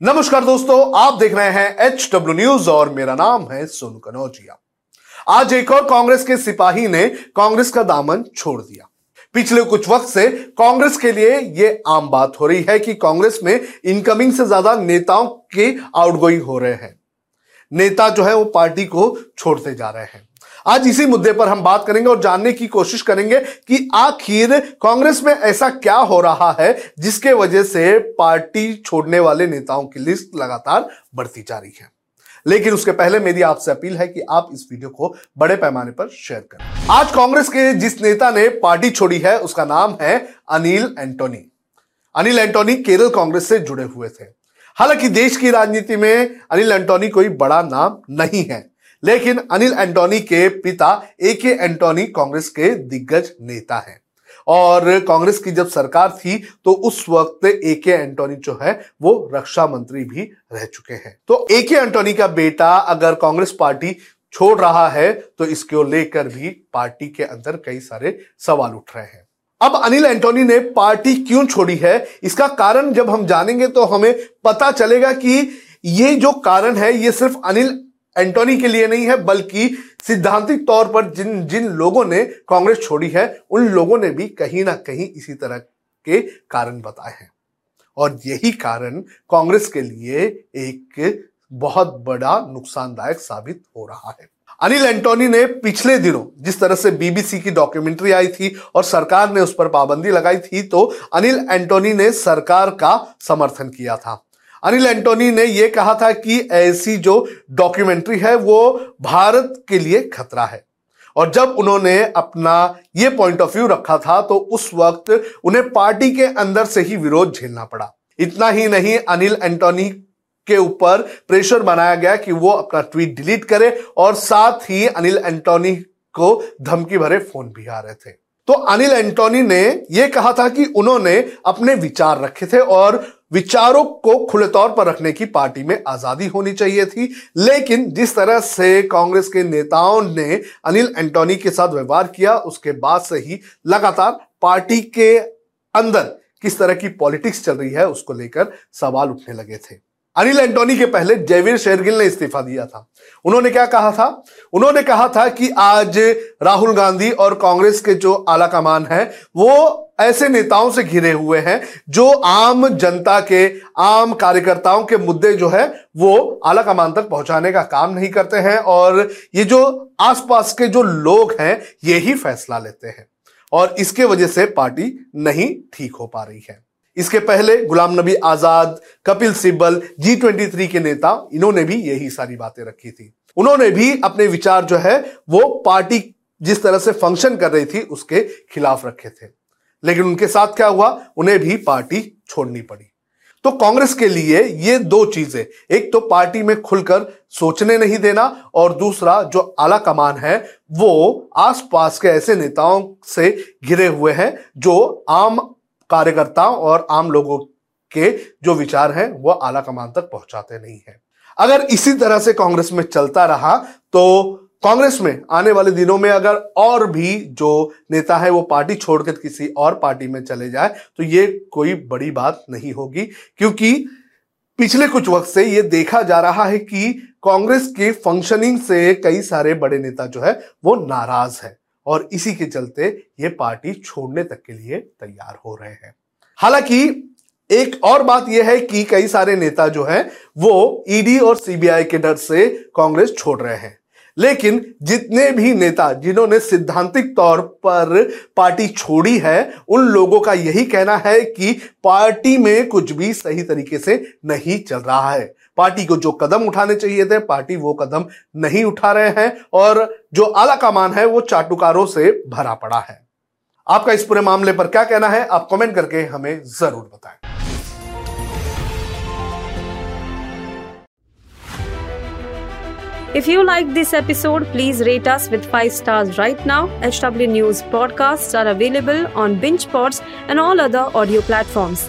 नमस्कार दोस्तों, आप देख रहे हैं एच डब्ल्यू न्यूज़ और मेरा नाम है सोनू कनौजिया। आज एक और कांग्रेस के सिपाही ने कांग्रेस का दामन छोड़ दिया। पिछले कुछ वक्त से कांग्रेस के लिए यह आम बात हो रही है कि कांग्रेस में इनकमिंग से ज़्यादा नेताओं के आउटगोइंग हो रहे हैं। नेता जो है वो पार्टी को छोड़ते जा रहे हैं। आज इसी मुद्दे पर हम बात करेंगे और जानने की कोशिश करेंगे कि आखिर कांग्रेस में ऐसा क्या हो रहा है, जिसके वजह से पार्टी छोड़ने वाले नेताओं की लिस्ट लगातार बढ़ती जा रही है। लेकिन उसके पहले मेरी आपसे अपील है कि आप इस वीडियो को बड़े पैमाने पर शेयर करें। आज कांग्रेस के जिस नेता ने पार्टी छोड़ी है, उसका नाम है अनिल एंटोनी। अनिल एंटोनी केरल कांग्रेस से जुड़े हुए थे। हालाँकि देश की राजनीति में अनिल एंटोनी कोई बड़ा नाम नहीं है। लेकिन अनिल एंटोनी के पिता ए के एंटोनी कांग्रेस के दिग्गज नेता हैं। और कांग्रेस की जब सरकार थी तो उस वक्त ए के एंटोनी जो है, वो रक्षा मंत्री भी रह चुके हैं। तो ए के एंटोनी का बेटा अगर कांग्रेस पार्टी छोड़ रहा है तो इसको लेकर भी पार्टी के अंदर कई सारे सवाल उठ रहे हैं। अब अनिल एंटोनी ने पार्टी क्यों छोड़ी है? इसका कारण जब हम जानेंगे तो हमें पता चलेगा कि ये जो कारण है, ये सिर्फ़ अनिल एंटोनी के लिए नहीं है, बल्कि सिद्धांतिक तौर पर जिन जिन लोगों ने कांग्रेस छोड़ी है, उन लोगों ने भी कहीं ना कहीं इसी तरह के कारण बताए हैं। और यही कारण कांग्रेस के लिए एक बहुत बड़ा नुकसानदायक साबित हो रहा है। अनिल एंटोनी ने पिछले दिनों जिस तरह से बीबीसी की डॉक्यूमेंट्री आई थी और सरकार ने उस पर पाबंदी लगाई थी तो अनिल एंटोनी ने सरकार का समर्थन किया था। अनिल एंटोनी ने यह कहा था कि ऐसी जो डॉक्यूमेंट्री है, वो भारत के लिए खतरा है। और जब उन्होंने अपना ये पॉइंट ऑफ़ व्यू रखा था तो उस वक्त उन्हें पार्टी के अंदर से ही विरोध झेलना पड़ा। इतना ही नहीं, अनिल एंटोनी के ऊपर प्रेशर बनाया गया कि वो अपना ट्वीट डिलीट करे, और साथ ही अनिल एंटोनी को धमकी भरे फ़ोन भी आ रहे थे। तो अनिल एंटोनी ने यह कहा था कि उन्होंने अपने विचार रखे थे और विचारों को खुले तौर पर रखने की पार्टी में आज़ादी होनी चाहिए थी। लेकिन जिस तरह से कांग्रेस के नेताओं ने अनिल एंटोनी के साथ व्यवहार किया, उसके बाद से ही लगातार पार्टी के अंदर किस तरह की पॉलिटिक्स चल रही है, उसको लेकर सवाल उठने लगे थे। अनिल एंटोनी के पहले जयवीर शेरगिल ने इस्तीफा दिया था। उन्होंने क्या कहा था? उन्होंने कहा था कि आज राहुल गांधी और कांग्रेस के जो आला कमान है, वो ऐसे नेताओं से घिरे हुए हैं जो आम जनता के, आम कार्यकर्ताओं के मुद्दे जो है, वो आला कमान तक पहुँचाने का काम नहीं करते हैं और ये जो आसपास के जो लोग हैं, ये ही फैसला लेते हैं। और इसके वजह से पार्टी नहीं ठीक हो पा रही है। इसके पहले Ghulam Nabi Azad, Kapil Sibal G twenty three के नेता, इन्होंने भी यही सारी बातें रखी थी। उन्होंने भी अपने विचार जो है, वो पार्टी जिस तरह से फ़ंक्शन कर रही थी, उसके खिलाफ रखे थे। लेकिन उनके साथ क्या हुआ? उन्हें भी पार्टी छोड़नी पड़ी। तो कांग्रेस के लिए ये दो चीज़ें, एक तो पार्टी में खुलकर सोचने नहीं देना, और दूसरा जो आला कमान है, वो आसपास के ऐसे नेताओं से घिरे हुए हैं, जो आम कार्यकर्ताओं और आम लोगों के जो विचार हैं, वो आला कमान तक पहुंचाते नहीं है। अगर इसी तरह से कांग्रेस में चलता रहा तो कांग्रेस में आने वाले दिनों में अगर और भी जो नेता है, वो पार्टी छोड़कर किसी और पार्टी में चले जाए तो ये कोई बड़ी बात नहीं होगी। क्योंकि पिछले कुछ वक्त से ये देखा जा रहा है कि कांग्रेस के फंक्शनिंग से कई सारे बड़े नेता जो है, वो नाराज़ है। और इसी के चलते ये पार्टी छोड़ने तक के लिए तैयार हो रहे हैं। हालाँकि, एक और बात यह है कि कई सारे नेता जो हैं, वो ईडी और सीबीआई के डर से कांग्रेस छोड़ रहे हैं। लेकिन जितने भी नेता जिन्होंने सिद्धांतिक तौर पर पार्टी छोड़ी है, उन लोगों का यही कहना है कि पार्टी में कुछ भी सही तरीके से नहीं चल रहा है। पार्टी को जो कदम उठाने चाहिए थे पार्टी वो कदम नहीं उठा रहे हैं और जो आला कमान है वो चाटुकारों से भरा पड़ा है आपका इस पूरे मामले पर क्या कहना है आप कमेंट करके हमें ज़रूर बताएँ If you like this episode, please rate us with 5 stars right now. HW News podcasts are available on BingePods and all other audio platforms.